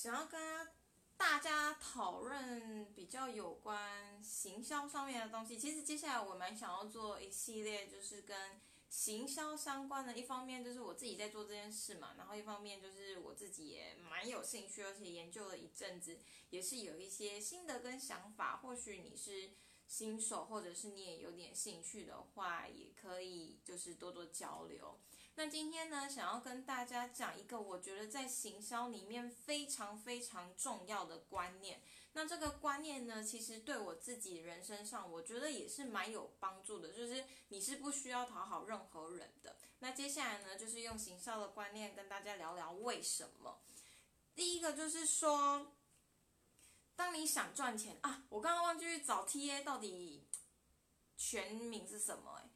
想要跟大家讨论比较有关行销上面的东西。其实接下来我蛮想要做一系列，就是跟行销相关的。一方面就是我自己在做这件事嘛，然后一方面就是我自己也蛮有兴趣，而且研究了一阵子，也是有一些心得跟想法。或许你是新手，或者是你也有点兴趣的话，也可以就是多多交流。那今天呢，想要跟大家讲一个我觉得在行销里面非常非常重要的观念。那这个观念呢，其实对我自己人生上，我觉得也是蛮有帮助的。就是你是不需要讨好任何人的。那接下来呢，就是用行销的观念跟大家聊聊为什么。第一个就是说，当你想赚钱啊，我刚刚忘记去找 TA 到底全名是什么哎。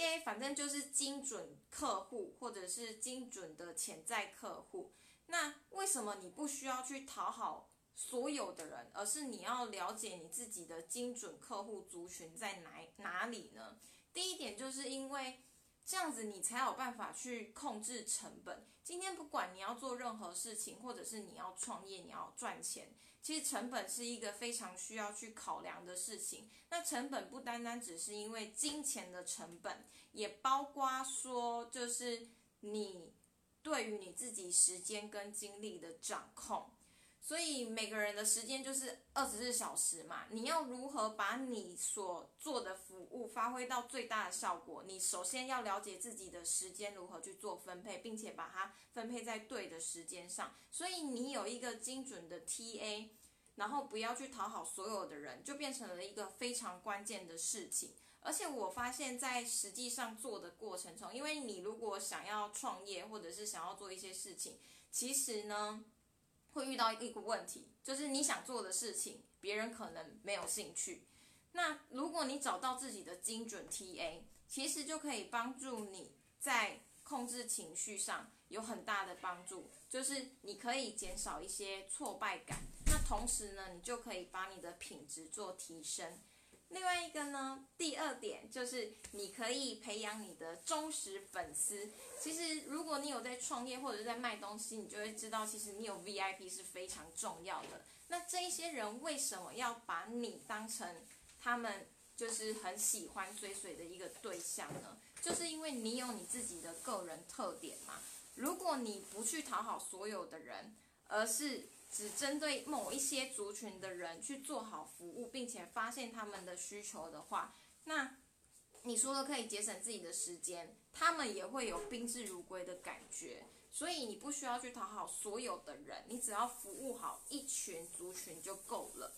A 反正就是精准客户，或者是精准的潜在客户。那为什么你不需要去讨好所有的人，而是你要了解你自己的精准客户族群在哪哪里呢？第一点就是因为。这样子你才有办法去控制成本。今天不管你要做任何事情，或者是你要创业，你要赚钱，其实成本是一个非常需要去考量的事情。那成本不单单只是因为金钱的成本，也包括说就是你对于你自己时间跟精力的掌控。所以每个人的时间就是二十四小时嘛，你要如何把你所做的发挥到最大的效果？你首先要了解自己的时间如何去做分配，并且把它分配在对的时间上。所以你有一个精准的 TA，然后不要去讨好所有的人，就变成了一个非常关键的事情。而且我发现，在实际上做的过程中，因为你如果想要创业或者是想要做一些事情，其实呢。会遇到一个问题，就是你想做的事情，别人可能没有兴趣。那如果你找到自己的精准 TA，其实就可以帮助你在控制情绪上有很大的帮助，就是你可以减少一些挫败感。那同时呢，你就可以把你的品质做提升。另外一个呢，第二点就是你可以培养你的忠实粉丝。其实，如果你有在创业或者是在卖东西，你就会知道，其实你有 VIP 是非常重要的。那这一些人为什么要把你当成他们就是很喜欢追随的一个对象呢？就是因为你有你自己的个人特点嘛。如果你不去讨好所有的人，而是只针对某一些族群的人去做好服务，并且发现他们的需求的话，那你说的可以节省自己的时间，他们也会有宾至如归的感觉。所以你不需要去讨好所有的人，你只要服务好一群族群就够了。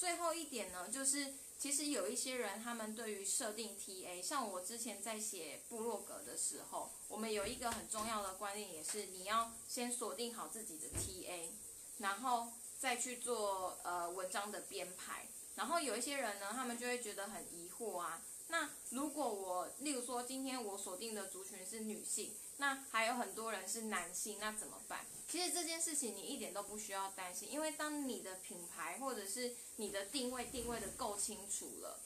最后一点呢，就是其实有一些人，他们对于设定 TA，像我之前在写部落格的时候，我们有一个很重要的观念，也是你要先锁定好自己的 TA，然后再去做呃文章的编排。然后有一些人呢，他们就会觉得很疑惑啊。那如果我，例如说今天我锁定的族群是女性，那还有很多人是男性，那怎么办？其实这件事情你一点都不需要担心，因为当你的品牌或者是你的定位定位的够清楚了，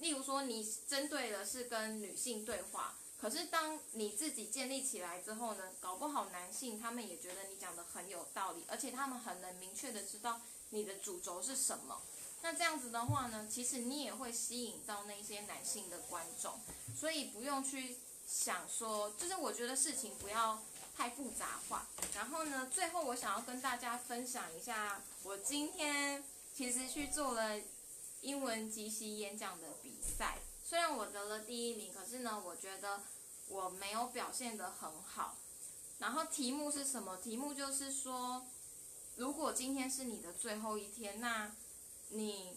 例如说你针对的是跟女性对话，可是当你自己建立起来之后呢，搞不好男性他们也觉得你讲的很有道理，而且他们很能明确的知道你的主轴是什么。那这样子的话呢，其实你也会吸引到那些男性的观众，所以不用去想说，就是我觉得事情不要太复杂化。然后呢，最后我想要跟大家分享一下，我今天其实去做了英文即席演讲的比赛，虽然我得了第一名，可是呢，我觉得我没有表现得很好。然后题目是什么？题目就是说，如果今天是你的最后一天，那你，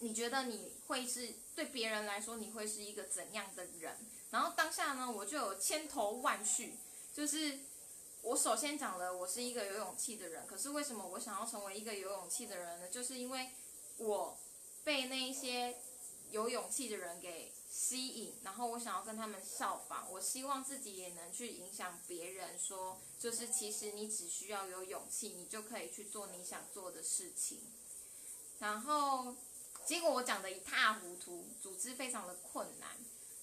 你觉得你会是对别人来说你会是一个怎样的人？然后当下呢，我就有千头万绪，就是我首先讲了，我是一个有勇气的人。可是为什么我想要成为一个有勇气的人呢？就是因为我被那一些有勇气的人给吸引，然后我想要跟他们效仿。我希望自己也能去影响别人，说就是其实你只需要有勇气，你就可以去做你想做的事情。然后，结果我讲的一塌糊涂，组织非常的困难。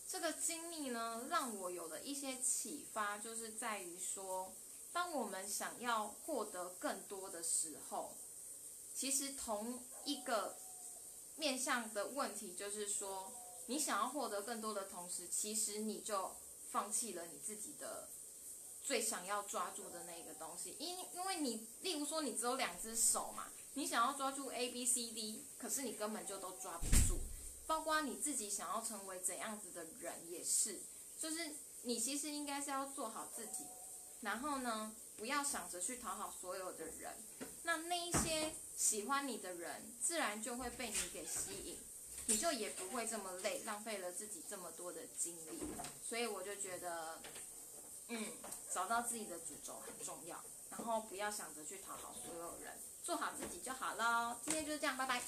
这个经历呢，让我有了一些启发，就是在于说，当我们想要获得更多的时候，其实同一个面向的问题就是说，你想要获得更多的同时，其实你就放弃了你自己的最想要抓住的那个东西。因因为你，例如说你只有两只手嘛，你想要抓住 A B C D，可是你根本就都抓不住。包括你自己想要成为怎样子的人也是，就是你其实应该是要做好自己，然后呢，不要想着去讨好所有的人。那那一些喜欢你的人，自然就会被你给吸引，你就也不会这么累，浪费了自己这么多的精力。所以我就觉得，嗯，找到自己的主轴很重要，然后不要想着去讨好所有人，做好自己就好了。今天就是这样，拜拜。